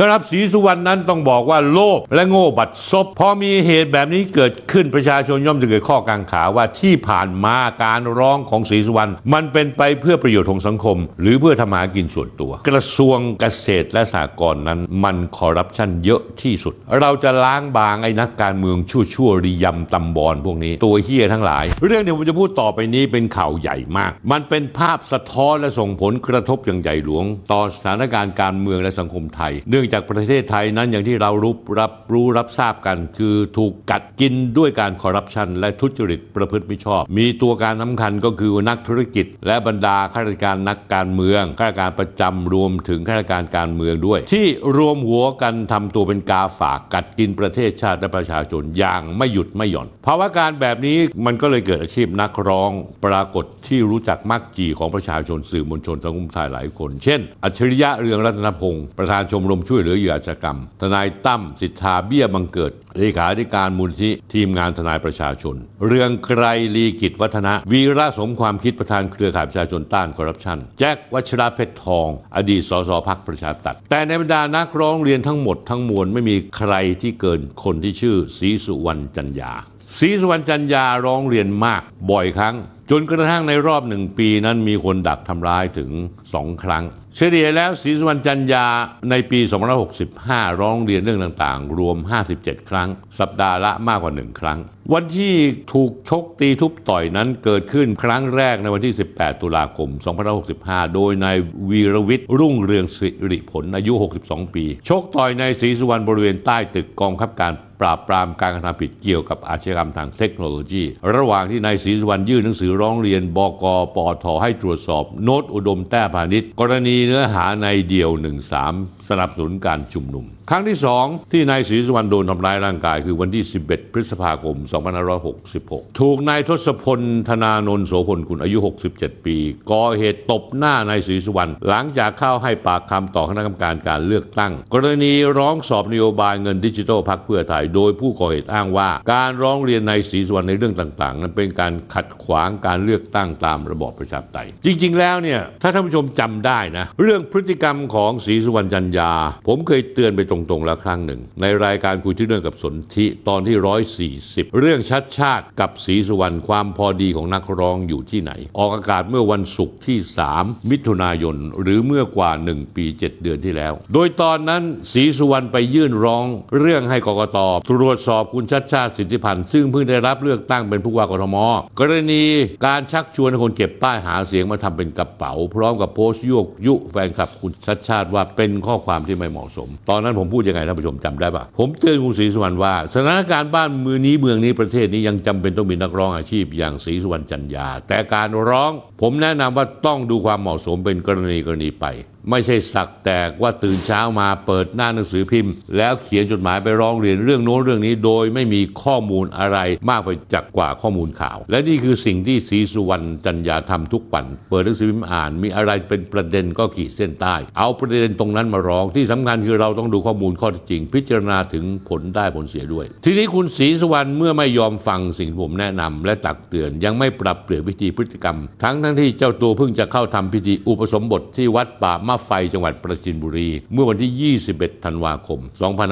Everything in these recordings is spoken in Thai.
สำหรับศรีสุวรรณนั้นต้องบอกว่าโลภและโง่บัดซบพอมีเหตุแบบนี้เกิดขึ้นประชาชนย่อมจะเกิดข้อกังขาว่าที่ผ่านมาการร้องของศรีสุวรรณมันเป็นไปเพื่อประโยชน์ของสังคม หรือเพื่อทำหากินส่วนตัว กระทรวงเกษตรและสหกรณ์นั้นมันคอร์รัปชันเยอะที่สุด เราจะล้างบางไอ้นักการเมืองชั่วชั่วริยำตำบอลพวกนี้ ตัวเฮี้ยทั้งหลาย เรื่องที่ผมจะพูดต่อไปนี้เป็นข่าวใหญ่มาก มันเป็นภาพสะท้อนและส่งผลกระทบอย่างใหญ่หลวง ต่อสถานการณ์การเมืองและสังคมไทยเนื่องจากประเทศไทยนั้นอย่างที่เรารู้รับรู้รับทราบกัน คือถูกกัดกินด้วยการคอร์รัปชันและทุจริตประพฤติมิชอบ มีตัวการสำคัญก็คือนักธุรกิจ และบรรดาข้าราชการนักการเมืองข้าราชการประจำรวมถึงข้าราชการการเมืองด้วย ที่รวมหัวกันทำตัวเป็นกาฝากกัดกินประเทศชาติและประชาชนอย่างไม่หยุดไม่หย่อนภาวะการแบบนี้มันก็เลยเกิดอาชีพนักร้องปรากฏที่รู้จักมักจีของประชาชนสื่อมวลชนสังคมไทยหลายคน เช่น อัจฉริยะเรืองรัตนพงศ์ประธานชมรมช่วยเหลือเหยื่ออาชญากรรม ทนายตั้มสิทธาเบี้ยบังเกิดเลขาธิการมูลที่ทีมงานทนายประชาชน เรืองไกรลีกิจวัฒนะ วีระสมความคิดประธานเครือข่ายประชาชนต้านคอร์รัปชันแจ็ควัชระเพชรทอง อดีตสสพักประชาตัดแต่ในบรรดานักร้องเรียนทั้งหมดทั้งมวลไม่มีใครที่เกินคนที่ชื่อศรีสุวรรณจันยา ศรีสุวรรณจันยาร้องเรียนมากบ่อยครั้ง จนกระทั่งในรอบหนึ่งปีนั้นมีคนดักทำร้ายถึง2ครั้ง เฉลี่ยแล้วศรีสุวรรณจันยาในปี 2565 ร้องเรียนเรื่องต่างๆ รวม 57 ครั้ง สัปดาห์ละมากกว่า 1 ครั้ง วันที่ถูกชกตีทุบต่อยนั้นเกิดขึ้นครั้งแรกในวันที่ 18 ตุลาคม 2565 โดยนายวีรวิทย์รุ่งเรืองสิริผลอายุ 62 ปี ชกต่อยในศรีสุวรรณบริเวณใต้ตึกกองบังคับการ ปราบปรามการกระทำผิดเกี่ยวกับอาชญากรรมทางเทคโนโลยี ระหว่างที่นายศรีสุวรรณยื่นหนังสือร้องเรียนบกปทให้ตรวจสอบ โน้ตอุดมแต้พาณิชย์กรณีเนื้อหาในเดี่ยว 13 สนับสนุนการชุมนุม ครั้งที่ 2 ที่นายศรีสุวรรณโดนทำร้ายร่างกายคือวันที่ 11 พฤษภาคม 2566 ถูกนายทศพลธนานนท์โสพลกุลอายุ 67 ปีก่อเหตุตบหน้านายศรีสุวรรณหลังจากเข้าให้ปากคำต่อคณะกรรมการการเลือกตั้ง กรณีร้องสอบนโยบายเงินดิจิทัลพักเพื่อไทยโดยผู้ก่อเหตุอ้างว่า การร้องเรียนในายศรีสุวรรณในเรื่องต่าง ๆ นั้นเป็นการขัดขวางการเลือกตั้งตามระบอบประชาธิปไตย จริง ๆ แล้วเนี่ยถ้าท่านผู้ชมจำได้นะ เรื่องพฤติกรรมของศรีสุวรรณจันยา ผมเคยเตือนไปตรงๆแล้วครั้งหนึ่ง ในรายการคุยที่เรื่องกับสนธิตอนที่ 140 เรื่องชัดชาติกับศรีสุวรรณความพอดีของนักร้องอยู่ที่ไหน ออกอากาศเมื่อวันศุกร์ที่ 3 มิถุนายน หรือเมื่อกว่า 1 ปี 7 เดือนที่แล้ว โดยตอนนั้นศรีสุวรรณไปยื่นร้องเรื่องให้กกตตรวจสอบคุณชัดชาติสิทธิพันธ์ซึ่งเพิ่งได้รับเลือกตั้งเป็นผู้ว่ากทม กรณีการชักชวนคนเก็บป้ายหาเสียงมาทำเป็นกระเป๋า พร้อมกับโพสต์ยั่วยุแฟนคลับคุณชัดชาติว่าเป็นข้อความที่ไม่เหมาะสม ตอนนั้นผมพูดยังไงท่านผู้ชมจำได้ปะผมเตือนคุณศรีสุวรรณว่าสถานการณ์บ้านเมืองนี้เมืองนี้ประเทศนี้ยังจำเป็นต้องมีนักร้องอาชีพอย่างศรีสุวรรณจันยา แต่การร้อง ผมแนะนำว่าต้องดูความเหมาะสมเป็นกรณีกรณีไป ไม่ใช่สักแต่ว่าตื่นเช้ามาเปิดหน้าหนังสือพิมพ์ แล้วเขียนจดหมายไปร้องเรียนเรื่องโน้นเรื่องนี้ โดยไม่มีข้อมูลอะไรมากไปจากกว่าข้อมูลข่าว และนี่คือสิ่งที่ศรีสุวรรณจันยาทำทุกวัน เปิดหนังสือพิมพ์อ่าน มีอะไรเป็นประเด็นก็ขีดเส้นใต้ เอาประเด็นตรงนั้นมาร้องที่สำคัญคือเราต้องดูข้อมูลข้อเท็จจริง พิจารณาถึงผลได้ผลเสียด้วย ทีนี้คุณศรีสุวรรณเมื่อไม่ยอมฟังสิ่งผมแนะนำและตักเตือนยังไม่ปรับเปลี่ยนวิธีพฤติกรรม ทั้งทั้งที่เจ้าตัวเพิ่งจะเข้าทำพิธีอุปสมบทที่วัดป่ามะไฟจังหวัดประจินบุรี เมื่อวันที่ 21 ธันวาคม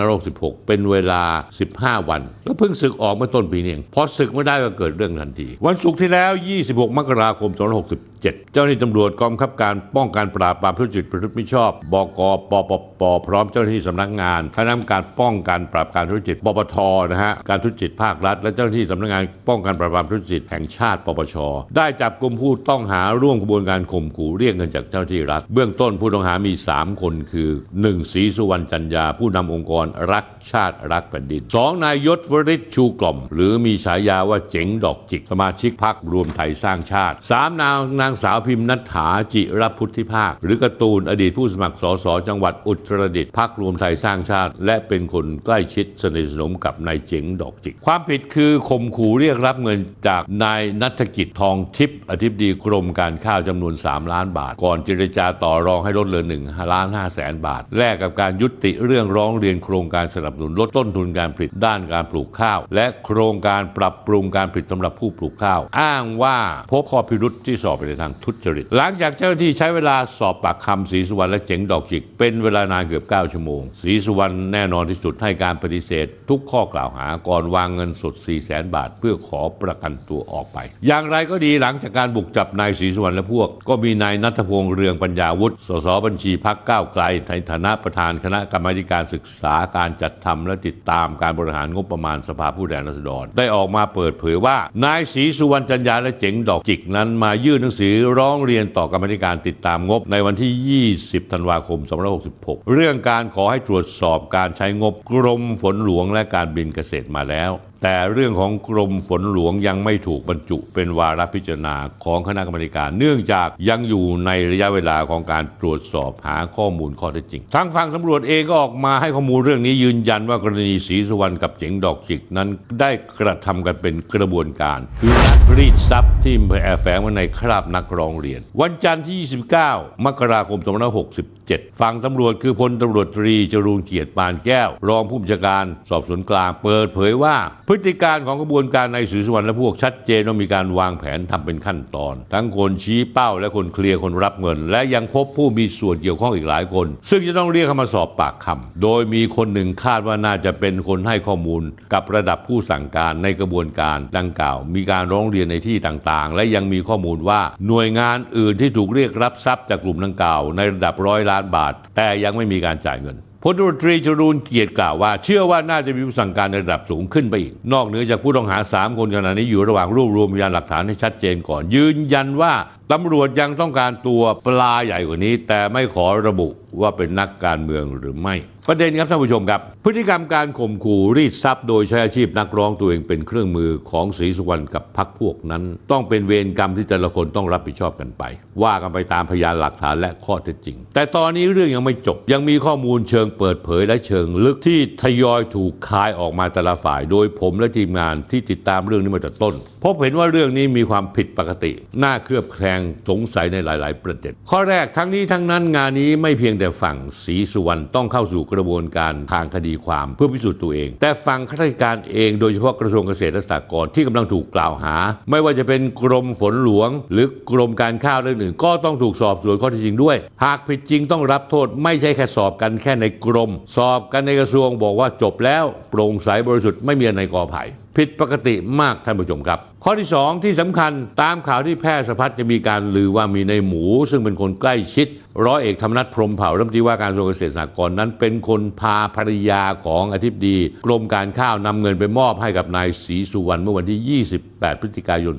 2566 เป็นเวลา 15 วัน แล้วเพิ่งศึกออกเมื่อต้นปีนี้เองพอศึกไม่ได้ก็เกิดเรื่องทันที วันศุกร์ที่แล้ว 26 มกราคม 2567เจ้าหน้าที่ตำรวจกองบังคับการป้องกันปราบปรามทุจริตประพฤติมิชอบ บกปปปพร้อมเจ้าหน้าที่สำนักงานคณะกรรมการป้องกันปราบการทุจริตปปทนะฮะการทุจริตภาครัฐ และเจ้าหน้าที่สำนักงานป้องกันปราบปรามทุจริตแห่งชาติปปชได้จับกลุ่มผู้ต้องหาร่วมกระบวนการข่มขู่เรียกเงินจากเจ้าหน้าที่รัฐ เบื้องต้นผู้ต้องหามี 3 คนคือ 1. ศรีสุวรรณจันยาผู้นำองค์กรรัก ชาติรักแผ่นดิน 2. นายยศวริศชูกล่อม หรือมีฉายาว่าเจ๋งดอกจิกสมาชิกพรรครวมไทยสร้างชาติ 3. นางนางสาวพิมพ์นัทถาจิรพุทธิภาค หรือการ์ตูนอดีตผู้สมัครสสจังหวัดอุตรดิตถ์พรรครวมไทยสร้างชาติ และเป็นคนใกล้ชิดสนิทสนมกับนายเจ๋งดอกจิก ความผิดคือข่มขู่เรียกรับเงินจากนายนัฐกิจทองทิพย์อธิบดีกรมการข้าวจำนวน 3 ล้านบาท ก่อนเจรจาต่อรองให้ลดเหลือ1ล้าน5แสนบาทแลกกับการยุติเรื่องร้องเรียนโครงการสนับสนุนลดต้นทุนการผลิตด้านการปลูกข้าว และโครงการปรับปรุงการผลิตสำหรับผู้ปลูกข้าว อ้างว่าพบข้อพิรุษที่สอบไปในทางทุจริต หลังจากเจ้าหน้าที่ใช้เวลาสอบปากคำศรีสุวรรณและเจ๋งดอกจิก เป็นเวลานานเกือบ 9 ชั่วโมงศรีสุวรรณแน่นอนที่สุดให้การปฏิเสธ ทุกข้อกล่าวหาก่อนวางเงินสด 4 0 0แสนบาท เพื่อขอประกันตัวออกไป อย่างไรก็ดีหลังจากการบุกจับนายศรีสุวรรณและพวก ก็มีนายนัทพงษ์เรืองปัญญาวุฒิสสบัญชีพักก้าวไกลในฐานะประธานคณะกรรมาการศึกษาการจัดทำและติดตามการบริหารงบประมาณสภาผู้แทนราษฎร ได้ออกมาเปิดเผยว่า นายศรีสุวรรณจันยาและเจ๋งดอกจิกนั้นมายื่นหนังสือร้องเรียนต่อกรรมธิการติดตามงบในวันที่ 20 ธันวาคม 2566 เรื่องการขอให้ตรวจสอบการใช้งบกรมฝนหลวงและการบินเกษตรมาแล้วแต่เรื่องของกรมฝนหลวงยังไม่ถูกบรรจุเป็นวาระพิจารณาของคณะกรรมการ เนื่องจากยังอยู่ในระยะเวลาของการตรวจสอบหาข้อมูลข้อเท็จจริง ทางฝั่งตำรวจเองก็ออกมาให้ข้อมูลเรื่องนี้ยืนยันว่ากรณีศรีสุวรรณกับเจ๋งดอกจิกนั้นได้กระทำกันเป็นกระบวนการ คือนักรีดทรัพย์ที่แอบแฝงมาในคราบนักร้องเรียน วันจันทร์ที่ 29 มกราคม 2 5 6 27 ฝั่งตำรวจคือพลตำรวจตรีจรูนเกียรติปานแก้ว รองผู้บัญชาการสอบสวนกลางเปิดเผยว่า พฤติการของกระบวนการในศรีสุวรรณและพวกชัดเจนว่ามีการวางแผนทำเป็นขั้นตอน ทั้งคนชี้เป้าและคนเคลียร์คนรับเงิน และยังพบผู้มีส่วนเกี่ยวข้องอีกหลายคน ซึ่งจะต้องเรียกเข้ามาสอบปากคำโดยมีคนหนึ่งคาดว่าน่าจะเป็นคนให้ข้อมูล กับระดับผู้สั่งการในกระบวนการดังกล่าว มีการร้องเรียนในที่ต่างๆ และยังมีข้อมูลว่าหน่วยงานอื่นที่ถูกเรียกรับทรัพย์จากกลุ่มดังกล่าว ในระดับร้อยล้านบาท แต่ยังไม่มีการจ่ายเงินพลตรตรีจรูนเกียรติกล่าวว่า เชื่อว่าน่าจะมีผู้สั่งการในระดับสูงขึ้นไปอีก นอกเหนือจากผู้ต้องหา 3 คนขณะนี้อยู่ระหว่างรวบรวมพยานหลักฐานให้ชัดเจนก่อน ยืนยันว่าตำรวจยังต้องการตัวปลาใหญ่กว่านี้ แต่ไม่ขอระบุว่าเป็นนักการเมืองหรือไม่ ประเด็นครับท่านผู้ชมครับ พฤติกรรมการข่มขู่รีดทรัพย์โดยใช้อาชีพนักร้องตัวเองเป็นเครื่องมือของศรีสุวรรณกับพรรคพวกนั้น ต้องเป็นเวรกรรมที่แต่ละคนต้องรับผิดชอบกันไป ว่ากันไปตามพยานหลักฐานและข้อเท็จจริง แต่ตอนนี้เรื่องยังไม่จบ ยังมีข้อมูลเชิงเปิดเผยและเชิงลึกที่ทยอยถูกคายออกมาแต่ละฝ่าย โดยผมและทีมงานที่ติดตามเรื่องนี้มาแต่ต้น พบเห็นว่าเรื่องนี้มีความผิดปกติ น่าเคลือบแคลงสงสัยในหลาย ๆ ประเด็น ข้อแรกทั้งนี้ทั้งนั้นงานนี้ไม่เพียงแต่ฝั่งศรีสุวรรณต้องเข้าสู่กระบวนการทางคดีความเพื่อพิสูจน์ตัวเอง แต่ฝั่งข้าราชการเองโดยเฉพาะกระทรวงเกษตรและสหกรณ์ที่กำลังถูกกล่าวหา ไม่ว่าจะเป็นกรมฝนหลวง หรือกรมการข้าวเรื่องหนึ่ง ก็ต้องถูกสอบสวนข้อเท็จจริงด้วย หากผิดจริงต้องรับโทษไม่ใช่แค่สอบกันแค่ในกรม สอบกันในกระทรวงบอกว่าจบแล้วโปร่งใสบริสุทธิ์ไม่มีอะไรก่อไผ่ ผิดปกติมากท่านผู้ชมครับ ข้อที่ 2 ที่สำคัญตามข่าวที่แพร่สะพัดจะมีการลือว่ามีในหมู ซึ่งเป็นคนใกล้ชิด ร้อยเอกธรรมนัฐพรหมเผ่ารัฐมนตรีว่าการกระทรวงเกษตรสหกรณ์นั้น เป็นคนพาภรรยาของอธิบดี กรมการข้าวนำเงินไปมอบให้กับนายศรีสุวรรณเมื่อวันที่ 28 พฤศจิกายน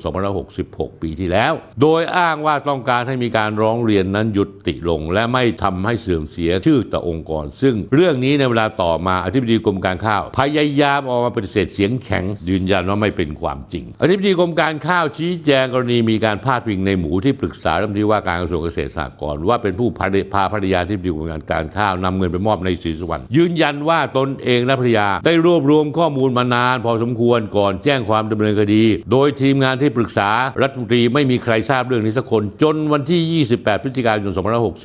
2566 ปีที่แล้ว โดยอ้างว่าต้องการให้มีการร้องเรียนนั้นยุติลง และไม่ทำให้เสื่อมเสียชื่อต่อองค์กร ซึ่งเรื่องนี้ในเวลาต่อมาอธิบดีกรมการข้าว พยายามออกมาปฏิเสธเสียงแข็ง ยืนยันว่าไม่เป็นความจริง อธิบดีกรมการข้าวชี้แจงกรณีมีการพาดพิงในหมูที่ปรึกษารัฐมนตรีว่าการกระทรวงเกษตรสหกรณ์ว่าเป็นผู้พาพาภรรยาที่ดีกรมการข้าวนำเงินไปมอบในศรีสุวรรณยืนยันว่าตนเองและภรรยา ได้รวบรวมข้อมูลมานาน พอสมควรก่อนแจ้งความดำเนินคดี โดยทีมงานที่ปรึกษารัฐมนตรีไม่มีใครทราบเรื่องนี้สักคน จนวันที่ 28 พฤศจิกายน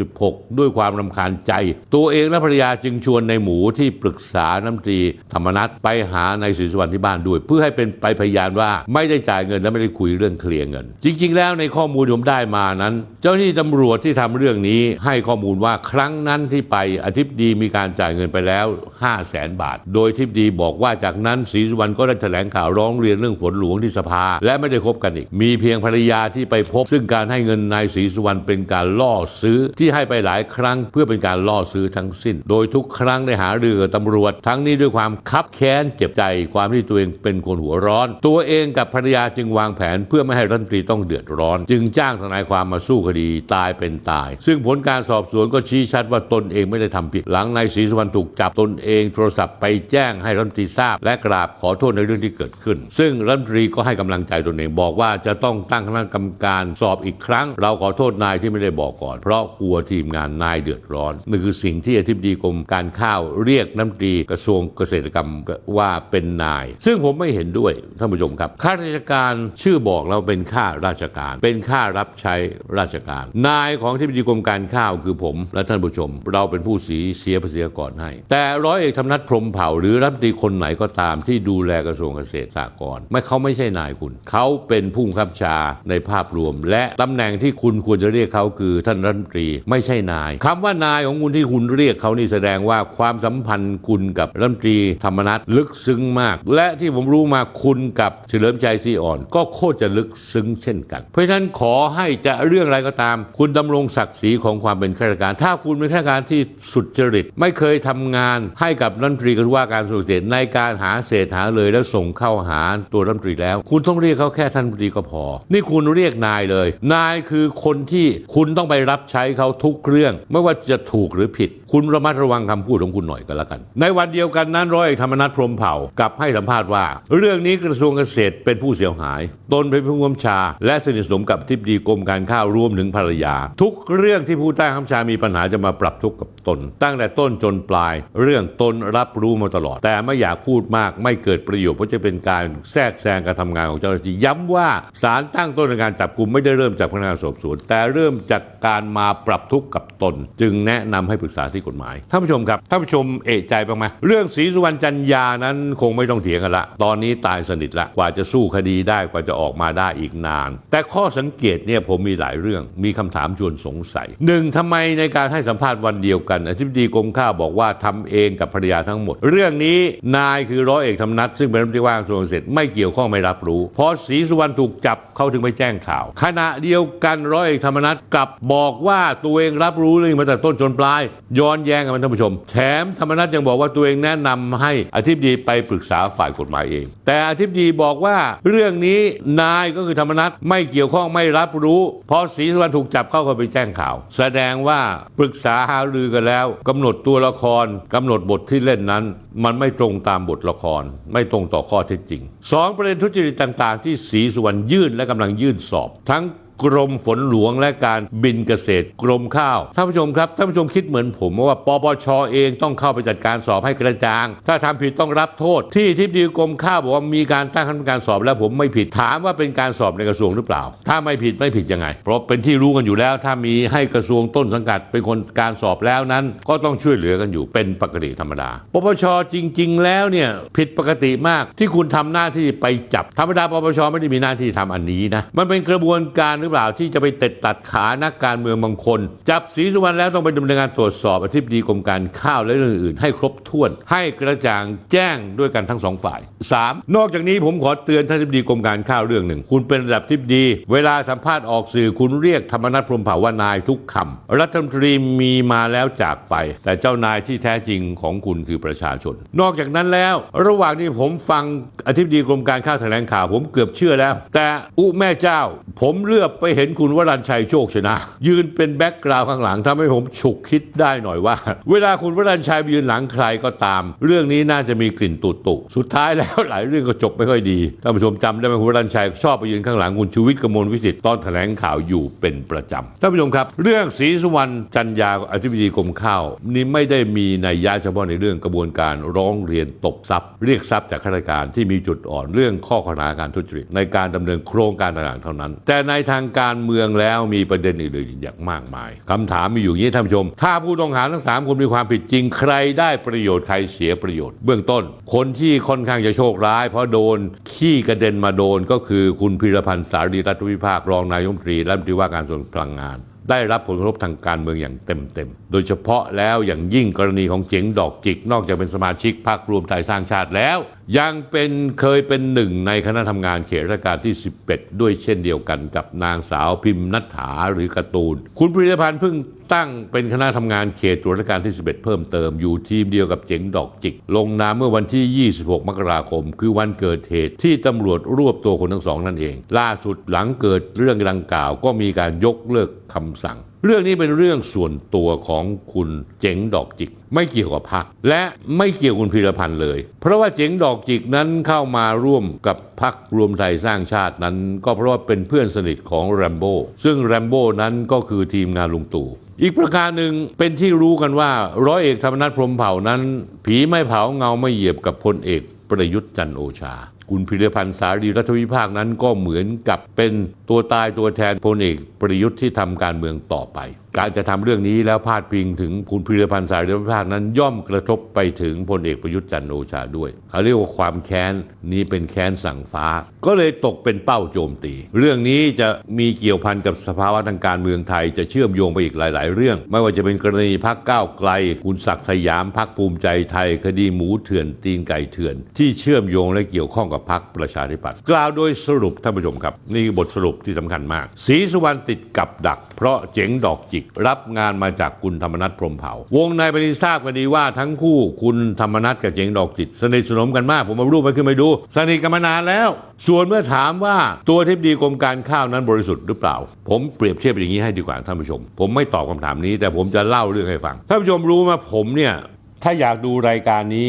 2566 ด้วยความรำคาญใจ ตัวเองและภรรยาจึงชวนในหมูที่ปรึกษาน้ำตรีธรรมนัฐไปหาในศรีสุวรรณที่บ้านด้วย เพื่อให้เป็นไปพยานว่าไม่ได้จ่ายเงินและไม่ได้คุยเรื่องเคลียร์เงิน จริง ๆ แล้วในข้อมูลที่ผมได้มานั้น เจ้าหน้าที่ตำรวจที่ทำเรื่องนี้ให้ข้อมูลว่าครั้งนั้นที่ไปอธิบดีมีการจ่ายเงินไปแล้ว 5 0 0แสนบาท โดยทิบดีบอกว่าจากนั้นศรีสุวรรณก็ได้แถลงข่าวร้องเรียนเรื่องฝนหลวงที่สภา และไม่ได้คบกันอีก มีเพียงภรรยาที่ไปพบ ซึ่งการให้เงินนายศรีสุวรรณเป็นการล่อซื้อที่ให้ไปหลายครั้งเพื่อเป็นการล่อซื้อทั้งสิ้น โดยทุกครั้งได้หาเรือตำรวจ ทั้งนี้ด้วยความคับแค้นเจ็บใจความที่ตัวเองเป็นคนหัวร้อน ตัวเองกับภรรยาจึงวางแผนเพื่อไม่ให้รัฐมนตรีต้องเดือดร้อน จึงจ้างทนายความมาสู้คดีตายเป็นตาย ซึ่งผลการสอบสวนก็ชี้ชัดว่าตนเองไม่ได้ทำผิด หลังนายศรีสุวรรณถูกจับตนเองโทรศัพท์ไปแจ้งให้รัฐมนตรีทราบ และกราบขอโทษในเรื่องที่เกิดขึ้น ซึ่งรัฐมนตรีก็ให้กำลังใจตนเองบอกว่าจะต้องตั้งคณะกรรมการสอบอีกครั้ง เราขอโทษนายที่ไม่ได้บอกก่อน เพราะกลัวทีมงานนายเดือดร้อนนี่คือสิ่งที่อธิบดีกรมการข้าวเรียกน้ำตรีกระทรวงเกษตรกรรมว่าเป็นนาย ซึ่งผมไม่เห็นด้วยท่านผู้ชมครับข้าราชการชื่อบอกเราเป็นข้าราชการ เป็นข้ารับใช้ราชการ นายของที่ปดีกรมการข้าวคือผมและท่านผู้ชม เราเป็นผู้สีเสียภาษีก่อนให้ แต่ร้อยเอกธรรมนัฐพรมเผ่าหรือรัฐมนตรีคนไหนก็ตามที่ดูแลกระทรวงเกษตรสหกรณ์ไม่เขาไม่ใช่นายคุณ เขาเป็นผู้บังคับชาในภาพรวม และตำแหน่งที่คุณควรจะเรียกเขาคือท่านรัฐมนตรีไม่ใช่นายคำว่านายของคุณที่คุณเรียกเขานี่แสดงว่าความสัมพันธ์คุณกับรัฐมนตรีธรรมนัฐลึกซึ้งมาก และที่ผมรู้มาคุณกับเฉลิมชัยศรีอ่อน ก็โคตรจะลึกซึ้งเช่นกัน เพราะฉะนั้นขอให้จะเรื่องอะไรก็ตาม คุณดำรงศักดิ์ศรีของของความเป็นข้าราชการ ถ้าคุณเป็นข้าราชการที่สุจริต ไม่เคยทำงานให้กับรัฐมนตรีกระทรวงการกระทรวงเกษตรในการหาเศษหาเลยแล้วส่งเข้าหาตัวรัฐมนตรีแล้ว คุณต้องเรียกเขาแค่ท่านรัฐมนตรีก็พอ นี่คุณเรียกนายเลย นายคือคนที่คุณต้องไปรับใช้เขาทุกเรื่อง ไม่ว่าจะถูกหรือผิด คุณระมัดระวังคำพูดของคุณหน่อยก็แล้วกัน ในวันเดียวกันนั้นร้อยเอกธรรมนัฐพรหมเผ่ากลับให้สัมภาษณ์ว่า เรื่องนี้กระทรวงเกษตรเป็นผู้เสียหาย ตนเป็นผู้กำชา และสนิทสนมกับทิบดีกรมการข้าวรวมถึงภรรยา ทุกเรื่องที่ผู้ใต้งคับบัญชามีปัญหาจะมาปรับทุกข์กับตน ตั้งแต่ต้นจนปลาย เรื่องตนรับรู้มาตลอด แต่ไม่อยากพูดมากไม่เกิดประโยชน์เพราะจะเป็นการแทรกแซงการทำงานของเจ้าหน้าที่ย้ำว่าศาลตั้งต้นในการจับกุมไม่ได้เริ่มจากพนักงานสอบสวน แต่เริ่มจากการมาปรับทุกข์กับตน จึงแนะนำให้ปรึกษาที่กฎหมายท่านผู้ชมครับท่านผู้ชมเอะใจบ้างไหมเรื่องศรีสุวรรณจันยานั้นคงไม่ต้องเถียงกันละ ตอนนี้ตายสนิทละกว่าจะสู้คดีได้กว่าจะออกมาได้อีกนาน แต่ข้อสังเกตเนี่ยผมมีหลายเรื่องมีคำถามชวนสงสัยหนึ่งทำไมในการให้สัมภาษณ์วันเดียวกันอธิบดีกรมข้าวบอกว่าทำเองกับภรรยาทั้งหมด เรื่องนี้นายคือร้อยเอกธรรมนัฐซึ่งเป็นรัฐมนตรีว่าการกระทรวงเกษตรไม่เกี่ยวข้องไม่รับรู้พอศรีสุวรรณถูกจับเขาถึงไปแจ้งข่าว ขณะเดียวกันร้อยเอกธรรมนัฐกลับบอกว่าตัวเองรับรู้เรื่องมาแต่ต้นจนปลาย ย้อนแย้งกันท่านผู้ชม แถมธรรมนัฐยังบอกว่าตัวเองแนะนำให้อธิบดีไปปรึกษาฝ่ายกฎหมายเอง แต่อธิบดีบอกว่าเรื่องนี้นายก็คือธรรมนัฐไม่เกี่ยวข้องไม่รับรู้พอศรีสุวรรณถูกจับเข้าก็ไปแจ้งข่าวแสดงว่าปรึกษาหารือกันแล้วกำหนดตัวละครกำหนดบทที่เล่นนั้น มันไม่ตรงตามบทละคร ไม่ตรงต่อข้อเท็จจริงสองประเด็นทุจริตต่าง ๆ ที่สีสุวรรณยื่นและกำลังยื่นสอบ ทั้ง กรมฝนหลวงและการบินเกษตรกรมข้าวท่านผู้ชมครับท่านผู้ชมคิดเหมือนผมว่าปปชเองต้องเข้าไปจัดการสอบให้กระจ่าง ถ้าทำผิดต้องรับโทษ ที่ทิบดีกรมข้าวบอกว่ามีการตั้งคณะกรรมการสอบแล้วผมไม่ผิดถามว่าเป็นการสอบในกระทรวงหรือเปล่า ถ้าไม่ผิดไม่ผิดยังไง เพราะเป็นที่รู้กันอยู่แล้ว ถ้ามีให้กระทรวงต้นสังกัดเป็นคนการสอบแล้วนั้น ก็ต้องช่วยเหลือกันอยู่เป็นปกติธรรมดาปปชจริง ๆ แล้วเนี่ยผิดปกติมากที่คุณทำหน้าที่ไปจับธรรมดาปปชไม่ได้มีหน้าที่ทำอันนี้นะมันเป็นกระบวนการหรือเปล่าที่จะไปเต็ดตัดขานักการเมืองบางคน จับศรีสุวรรณแล้วต้องไปดำเนินการตรวจสอบอธิบดีกรมการข้าวและเรื่องอื่นให้ครบถ้วน ให้กระจ่างแจ้งด้วยกันทั้งสองฝ่าย 3. นอกจากนี้ผมขอเตือนท่านอธิบดีกรมการข้าวเรื่องหนึ่ง คุณเป็นระดับอธิบดี เวลาสัมภาษณ์ออกสื่อคุณเรียกธรรมนัสพรหมเผ่าว่านายทุกคำรัฐมนตรีมีมาแล้วจากไป แต่เจ้านายที่แท้จริงของคุณคือประชาชน นอกจากนั้นแล้ว ระหว่างที่ผมฟังอธิบดีกรมการข้าวแถลงข่าวผมเกือบเชื่อแล้ว แต่อุแม่เจ้า ผมเหลือบไปเห็นคุณวรัญชัยโชคชนะ ยืนเป็น background ข้างหลังทำให้ผมฉุกคิดได้หน่อยว่า เวลาคุณวรัญชัยไปยืนหลังใครก็ตาม เรื่องนี้น่าจะมีกลิ่นตุตุสุดท้ายแล้วหลายเรื่องก็จบไม่ค่อยดีท่านผู้ชมจำได้ไหมคุณวรัญชัยชอบไปยืนข้างหลังคุณชูวิทย์กมลวิสิทธิ์ตอนแถลงข่าวอยู่เป็นประจำท่านผู้ชมครับ เรื่องศรีสุวรรณจันยาอธิบดีกรมข้าวนี่ไม่ได้มีในยะเฉพาะในเรื่องกระบวนการร้องเรียนตบทรัพย์ เรียกทรัพย์จากข้าราชการที่มีจุดอ่อนเรื่องข้อขนาการทุจริตในการดำเนินโครงการต่างๆเท่านั้น แต่ในทางางการเมืองแล้วมีประเด็นอื่นๆอย่างมากมายคำถามมีอยู่อย่างนี้ท่านผู้ชม ถ้าผู้ต้องหาทั้งสามคนมีความผิดจริง ใครได้ประโยชน์ใครเสียประโยชน์ เบื้องต้น คนที่ค่อนข้างจะโชคร้าย เพราะโดนขี้กระเด็นมาโดนก็คือคุณพิรพันธ์สารีรัฐวิภาครองนายมนตรีและรัฐมนตรีว่าการกระทรวงพลังงานได้รับผลกระทบทางการเมืองอย่างเต็มๆ โดยเฉพาะแล้วอย่างยิ่งกรณีของเจ๋งดอกจิก นอกจากเป็นสมาชิกพรรครวมไทยสร้างชาติแล้วยังเป็นเคยเป็นหนึ่งในคณะทำงานเขตราชการที่ 11 ด้วยเช่นเดียวกันกับนางสาวพิมพ์นัฐาหรือการ์ตูน คุณพิรพันธ์เพิ่งตั้งเป็นคณะทำงานเขตตรวจราชการที่ 11 เพิ่มเติมอยู่ทีมเดียวกับเจ๋งดอกจิก ลงนามเมื่อวันที่ 26 มกราคม คือวันเกิดเหตุที่ตำรวจรวบตัวคนทั้งสองนั่นเอง ล่าสุดหลังเกิดเรื่องดังกล่าว ก็มีการยกเลิกคำสั่ง เรื่องนี้เป็นเรื่องส่วนตัวของคุณเจ๋งดอกจิก ไม่เกี่ยวกับพรรคและไม่เกี่ยวกับคุณพีรพันธ์เลย เพราะว่าเจ๋งดอกจิกนั้นเข้ามาร่วมกับพรรครวมไทยสร้างชาตินั้น ก็เพราะว่าเป็นเพื่อนสนิทของแรมโบ้ซึ่งแรมโบ้นั้นก็คือทีมงานลุงตู่อีกประการหนึ่งเป็นที่รู้กันว่า ร้อยเอกธรรมนัฐพรมเผ่านั้น ผีไม่เผาเงาไม่เหยียบกับพลเอกประยุทธ์จันโอชาคุณพิรพันธ์สารีรัฐวิภาคนั้นก็เหมือนกับเป็นตัวตายตัวแทนพลเอกประยุทธ์ที่ทำการเมืองต่อไป การจะทำเรื่องนี้แล้วพาดพิงถึงคุณพิรพันธ์สารีรัฐวิภาคนั้น ย่อมกระทบไปถึงพลเอกประยุทธ์จันโอชาด้วยเขาเรียกว่าความแค้นนี้เป็นแค้นสั่งฟ้า ก็เลยตกเป็นเป้าโจมตี เรื่องนี้จะมีเกี่ยวพันกับสภาวะทางการเมืองไทยจะเชื่อมโยงไปอีกหลาย ๆ เรื่อง ไม่ว่าจะเป็นกรณีพักก้าวไกล คุณศักดิ์สยามพักภูมิใจไทย คดีหมูเถื่อนตีนไก่เถื่อน ที่เชื่อมโยงและเกี่ยวข้องกับพักประชาธิปัตย์กล่าวโดยสรุปท่านผู้ชมครับ นี่บทสรุปที่สำคัญมากศรีสุวรรณติดกับดัก เพราะเจ๋งดอกจิก รับงานมาจากคุณธรรมนัฐพรหมเผ่า วงในประเด็นทราบกันดีว่าทั้งคู่คุณธรรมนัฐกับเจ๋งดอกจิตสนิทสนมกันมาก ผมเอารูปไปขึ้นไปดู สนิทกันมานานแล้ว ส่วนเมื่อถามว่าตัวทิบดีกรมการข้าวนั้นบริสุทธิ์หรือเปล่า ผมเปรียบเทียบอย่างนี้ให้ดีกว่าท่านผู้ชม ผมไม่ตอบคำถามนี้ แต่ผมจะเล่าเรื่องให้ฟังท่านผู้ชมรู้มาผมเนี่ยถ้าอยากดูรายการนี้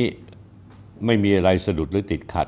ไม่มีอะไรสะดุดหรือติดขัด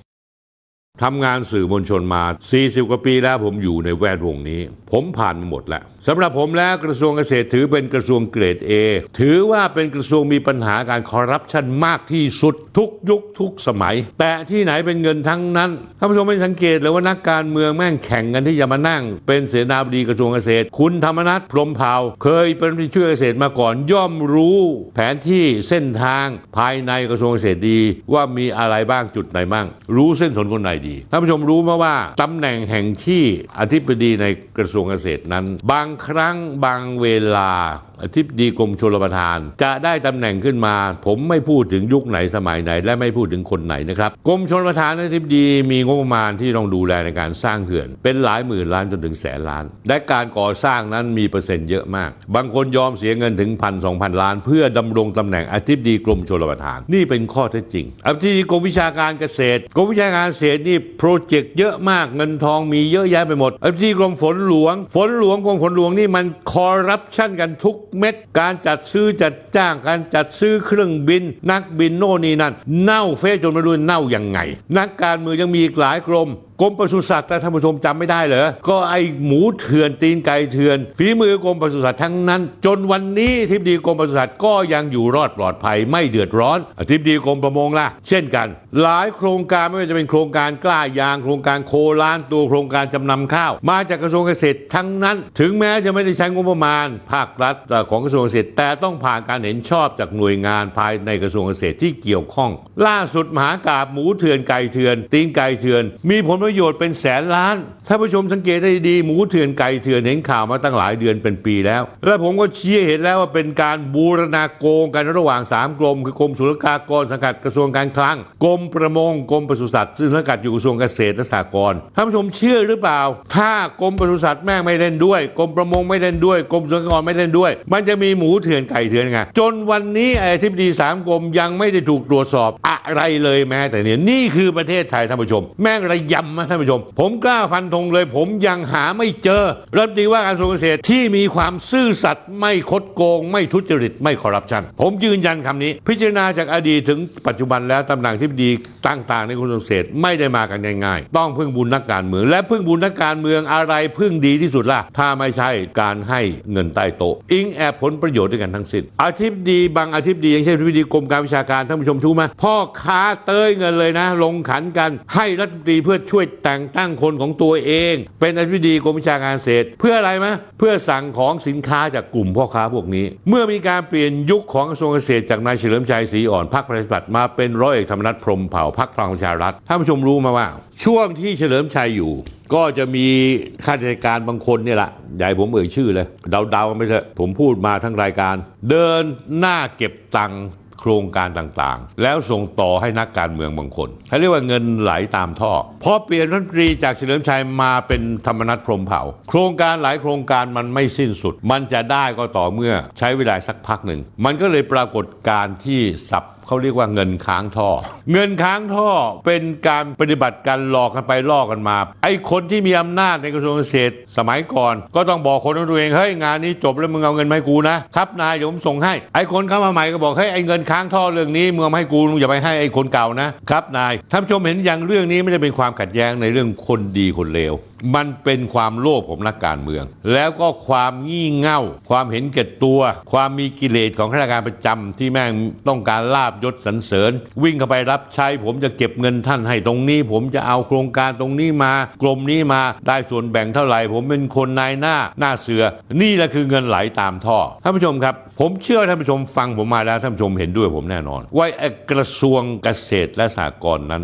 ทำงานสื่อมวลชนมา 40 กว่าปีแล้วผมอยู่ในแวดวงนี้ ผมผ่านมาหมดแล้วสำหรับผมแล้วกระทรวงเกษตรถือเป็นกระทรวงเกรด A ถือว่าเป็นกระทรวงมีปัญหาการคอร์รัปชันมากที่สุดทุกยุคทุกสมัย แต่ที่ไหนเป็นเงินทั้งนั้นท่านผู้ชมไม่สังเกตเลยว่านักการเมืองแม่งแข่งกันที่จะมานั่ง เป็นเสนาบดีกระทรวงเกษตร คุณธรรมนัฐพรหมเผาเคยเป็นผู้ช่วยเกษตรมาก่อนย่อมรู้ แผนที่เส้นทางภายในกระทรวงเกษตรดี ว่ามีอะไรบ้างจุดไหนบ้าง รู้เส้นสนคนไหนดีท่านผู้ชมรู้ไหมาว่าตำแหน่งแห่งที่อธิบดีในกระทรวงเกษตรนั้น บางครั้งบางเวลา อธิบดีกรมชลประทาน จะได้ตำแหน่งขึ้นมา ผมไม่พูดถึงยุคไหนสมัยไหน และไม่พูดถึงคนไหนนะครับกรมชลประทานอธิบดีมีงบประมาณที่ต้องดูแลในการสร้างเขื่อน เป็นหลายหมื่นล้านจนถึงแสนล้าน และการก่อสร้างนั้นมีเปอร์เซ็นต์เยอะมาก บางคนยอมเสียเงินถึงพันสองพันล้าน เพื่อดำรงตำแหน่งอธิบดีกรมชลประทาน นี่เป็นข้อเท็จจริงอธิบดีกรมวิชาการเกษตรกรมวิชาการเกษตรนี่ project เยอะมากเงินทองมีเยอะแยะไปหมดอธิบดีกรมฝนหลวง ฝนหลวงกรมฝนหลวงนี่มันคอร์รัปชันกันทุกเม็ด การจัดซื้อจัดจ้างการจัดซื้อเครื่องบิน นักบินโน่นนี่นั่น เน่าเฟะจนไม่รู้เน่ายังไง นักการเมืองยังมีอีกหลายกรม กรมปศุสัตว์แต่ท่านผู้ชมจำไม่ได้เหรอ ก็ไอหมูเถื่อนตีนไก่เถื่อน ฝีมือกรมปศุสัตว์ทั้งนั้น จนวันนี้ทิบดีกรมปศุสัตว์ก็ยังอยู่รอดปลอดภัยไม่เดือดร้อนอธิบดีกรมประมงล่ะ เช่นกัน หลายโครงการไม่ว่าจะเป็นโครงการกล้ายาง โครงการโคล้านตัวโครงการจำนำข้าว มาจากกระทรวงเกษตรทั้งนั้น ถึงแม้จะไม่ได้ใช้งบประมาณ ภาครัฐของกระทรวงเกษตร แต่ต้องผ่านการเห็นชอบจากหน่วยงานภายในกระทรวงเกษตรที่เกี่ยวข้อง ล่าสุดมหากาบหมูเถื่อนไก่เถื่อนตีนไก่เถื่อนมีผลประประโยชน์เป็นแสนล้านท่านผู้ชมสังเกตได้ดีหมูเถื่อนไก่เถื่อนเห็นข่าวมาตั้งหลายเดือนเป็นปีแล้ว และผมก็ชี้เห็นแล้วว่าเป็นการบูรณาโกงกันระหว่าง 3 กรม คือกรมศุลกากรสังกัดกระทรวงการคลังกรมประมงกรมปศุสัตว์ซึ่งสังกัดอยู่กระทรวงเกษตรและสหกรณ์ท่านผู้ชมเชื่อหรือเปล่า ถ้ากรมปศุสัตว์แม่งไม่เล่นด้วยกรมประมงไม่เล่นด้วยกรมศุลกากรไม่เล่นด้วย มันจะมีหมูเถื่อนไก่เถื่อนไงจนวันนี้ไอ้อธิบดีสามกรมยังไม่ได้ถูกตรวจสอบอะไรเลยแม้แต่เนี่ยนี่คือประเทศไทยท่านผู้ชม แม่งระยำนะท่านผู้ชม ผมกล้าฟันธงเลย ผมยังหาไม่เจอรัฐมนตรีว่าการกระทรวงเกษตรที่มีความซื่อสัตย์ไม่คดโกง ไม่ทุจริตไม่คอร์รัปชันผมยืนยันคำนี้ พิจารณาจากอดีตถึงปัจจุบันแล้วตำแหน่งที่ดีต่างๆในกระทรวงเกษตรไม่ได้มากันง่ายๆ ต้องพึ่งบุญนักการเมือง และพึ่งบุญนักการเมืองอะไรพึ่งดีที่สุดล่ะถ้าไม่ใช่การให้เงินใต้โต๊ะอิงแอบผลประโยชน์ด้วยกันทั้งสิ้นอาทิบดีบางอาทิบดีอย่างเช่นอธิบดีกรมการวิชาการท่านผู้ชมชูไหมพ่อค้าเต้ยเงินเลยนะ ลงขันกันให้รัฐมนตรีเพื่อช่วยแต่งตั้งคนของตัวเอง เป็นอธิบดีกรมวิชาการเกษตร เพื่ออะไรมะเพื่อสั่งของสินค้าจากกลุ่มพ่อค้าพวกนี้ เมื่อมีการเปลี่ยนยุคของกระทรวงเกษตรจากนายเฉลิมชัยศรีอ่อนพรรคประชาธิปัตย์มาเป็นร้อยเอกธรรมนัฐพรหมเผ่าพรรคพลังประชารัฐท่านผู้ชมรู้มาว่า ช่วงที่เฉลิมชัยอยู่ก็จะมีข้าราชการบางคนเนี่ยแหละใหญ่ผมเอ่ยชื่อเลย เดาๆไม่ใช่ผมพูดมาทั้งรายการ เดินหน้าเก็บตังค์ โครงการต่างๆ แล้วส่งต่อให้นักการเมืองบางคนเขาเรียกว่าเงินไหลตามท่อพอเปลี่ยนรัฐมนตรีจากเฉลิมชัยมาเป็นธรรมนัฐพรมเผ่า โครงการหลายโครงการมันไม่สิ้นสุด มันจะได้ก็ต่อเมื่อใช้เวลาสักพักหนึ่ง มันก็เลยปรากฏการที่สับ เขาเรียกว่าเงินค้างท่อ เงินค้างท่อเป็นการปฏิบัติการหลอกกันไปล่อกกันมา ไอ้คนที่มีอำนาจในกระทรวงเกษตรสมัยก่อน ก็ต้องบอกคนของตัวเองเฮ้ยงานนี้จบแล้วมึงเอาเงินมาให้กูนะครับนายเดี๋ยวผมส่งให้ไอ้คนเข้ามาใหม่ก็บอกเฮ้ยไอ้เงินค้างท่อเรื่องนี้มึงเอาให้กูมึงอย่าไปให้ไอ้คนเก่านะครับนายท่านชมเห็นอย่างเรื่องนี้ไม่ได้เป็นความขัดแย้งในเรื่องคนดีคนเลวมันเป็นความโลภของนักการเมือง แล้วก็ความงี่เง่า ความเห็นแก่ตัว ความมีกิเลสของข้าราชการประจำที่แม่งต้องการลาบยศสรรเสริญ วิ่งเข้าไปรับใช้ผมจะเก็บเงินท่านให้ตรงนี้ ผมจะเอาโครงการตรงนี้มากรมนี้มาได้ส่วนแบ่งเท่าไหร่ ผมเป็นคนนายหน้าหน้าเสือ นี่แหละคือเงินไหลตามท่อท่านผู้ชมครับ ผมเชื่อท่านผู้ชมฟังผมมาแล้วท่านผู้ชมเห็นด้วยผมแน่นอน ว่าไอ้กระทรวงเกษตรและสหกรณ์นั้น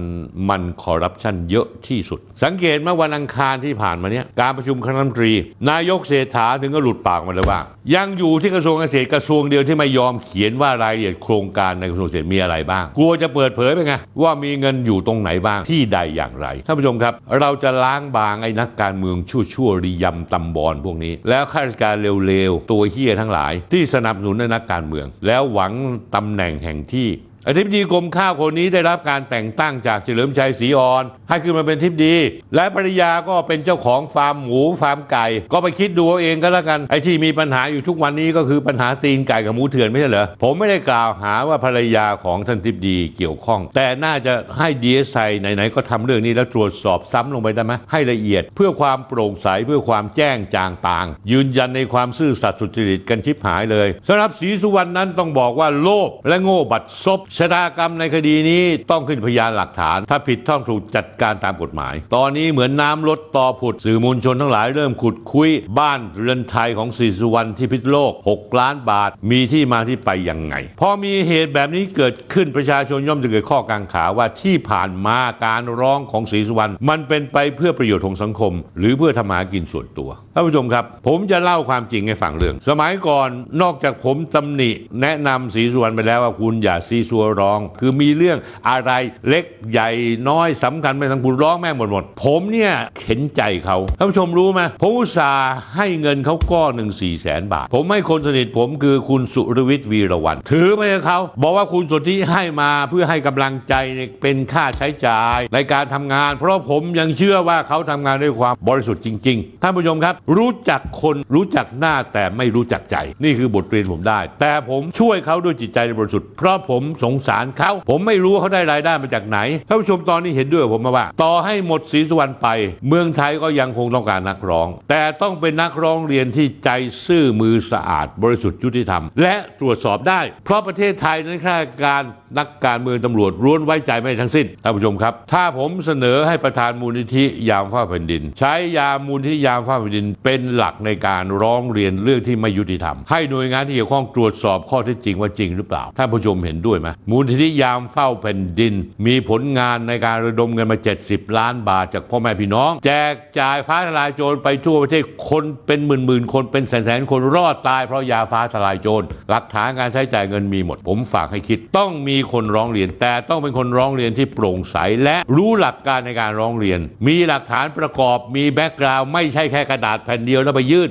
มันคอร์รัปชันเยอะที่สุด สังเกตเมื่อวันอังคารที่ผ่านมาเนี้ยการประชุมคณะรัฐมนตรี นายกเศรษฐาถึงก็หลุดปากมาเลยว่า ยังอยู่ที่กระทรวงเกษตรกระทรวงเดียวที่ไม่ยอมเขียนว่ารายละเอียดโครงการในกระทรวงเกษตรมีอะไรบ้าง กลัวจะเปิดเผยไปไงว่ามีเงินอยู่ตรงไหนบ้างที่ใดอย่างไรท่านผู้ชมครับ เราจะล้างบางไอ้นักการเมืองชั่วชั่วริยำตำบอลพวกนี้ แล้วข้าราชการเร็วๆตัวเฮี้ยทั้งหลาย ที่สนับสนุนในนักการเมือง แล้วหวังตำแหน่งแห่งที่ อธิบดีกรมข้าวคนนี้ได้รับการแต่งตั้งจากเฉลิมชัยศรีอ่อน ให้ขึ้นมาเป็นอธิบดี และภรรยาก็เป็นเจ้าของฟาร์มหมูฟาร์มไก่ ก็ไปคิดดูเอาเองก็แล้วกันไอ้ที่มีปัญหาอยู่ทุกวันนี้ก็คือปัญหาตีนไก่กับหมูเถื่อนไม่ใช่เหรอผมไม่ได้กล่าวหาว่าภรรยาของท่านอธิบดีเกี่ยวข้อง แต่น่าจะให้ดีเอสไอไหนๆก็ทำเรื่องนี้แล้วตรวจสอบซ้ำลงไปได้ไหมให้ละเอียดเพื่อความโปร่งใสเพื่อความแจ้งจางปาง ยืนยันในความซื่อสัตย์สุจริตกันชิบหายเลยสำหรับศรีสุวรรณนั้นต้องบอกว่าโลภและโง่บัดซบชะตากรรมในคดีนี้ต้องขึ้นพยานหลักฐาน ถ้าผิดต้องถูกจัดการตามกฎหมาย ตอนนี้เหมือนน้ำลดต่อผุดสื่อมวลชนทั้งหลายเริ่มขุดคุยบ้านเรือนไทยของศรีสุวรรณที่พิษโลก 6 ล้านบาท มีที่มาที่ไปยังไง พอมีเหตุแบบนี้เกิดขึ้นประชาชนย่อมจะเกิดข้อกังขาว่าที่ผ่านมาการร้องของศรีสุวรรณมันเป็นไปเพื่อประโยชน์ของสังคม หรือเพื่อทำหากินส่วนตัวท่านผู้ชมครับ ผมจะเล่าความจริงให้ฟังเรื่อง สมัยก่อนนอกจากผมตำหนิ แนะนำศรีสุวรรณไปแล้วว่าคุณอย่าซีซัวรอง คือมีเรื่องอะไรเล็กใหญ่น้อยสำคัญไม่ทั้งคุณร้องแม่งหมดหมด ผมเนี่ยเห็นใจเขาท่านผู้ชมรู้ไหมผมอุตส่าห์ให้เงินเขาก้อนหนึ่งสี่แสนบาท ผมให้คนสนิทผมคือคุณสุรวิทย์วีรวันถือไปให้เขา บอกว่าคุณสนที่ให้มาเพื่อให้กำลังใจเป็นค่าใช้จ่ายในการทำงาน เพราะผมยังเชื่อว่าเขาทำงานด้วยความบริสุทธิ์จริง ๆ ท่านผู้ชมครับ รู้จักคนรู้จักหน้าแต่ไม่รู้จักใจ นี่คือบทเรียนผมได้ แต่ผมช่วยเขาด้วยจิตใจบริสุทธิ์เพราะผมสงสารเขาผมไม่รู้เขาได้รายได้มาจากไหนท่านผู้ชมตอนนี้เห็นด้วยผมไหมาว่า ต่อให้หมดศรีสุวรรณไป เมืองไทยก็ยังคงต้องการนักร้อง แต่ต้องเป็นนักร้องเรียนที่ใจซื่อมือสะอาด บริสุทธิ์ยุติธรรม และตรวจสอบได้ เพราะประเทศไทยนั้นข้าราชการนักการเมืองตำรวจร้วนไว้ใจไม่ทั้งสิ้นท่านผู้ชมครับ ถ้าผมเสนอให้ประธานมูลนิธิยามฟ้าแผ่นดิน ใช้ยามมูลนิธิยามฟ้าแผ่นดิน เป็นหลักในการร้องเรียนเรื่องที่ไม่ยุติธรรม ให้หน่วยงานที่เกี่ยวข้องตรวจสอบข้อเท็จจริงว่าจริงหรือเปล่าท่านผู้ชมเห็นด้วยไหมมูลนิธิยามเฝ้าแผ่นดิน มีผลงานในการระดมเงินมา 70 ล้านบาทจากพ่อแม่พี่น้อง แจกจ่ายฟ้าทลายโจรไปทั่วประเทศคนเป็นหมื่นๆคนเป็นแสนๆคนรอดตายเพราะยาฟ้าทลายโจรหลักฐานการใช้จ่ายเงินมีหมด ผมฝากให้คิดต้องมีคนร้องเรียน แต่ต้องเป็นคนร้องเรียนที่โปร่งใสและรู้หลักการในการร้องเรียน มีหลักฐานประกอบมีแบ็กกราวด์ไม่ใช่แค่กระดาษแผ่นเดียวแล้วไปยื่น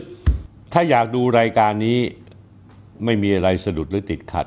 ถ้าอยากดูรายการนี้ไม่มีอะไรสะดุดหรือติดขัด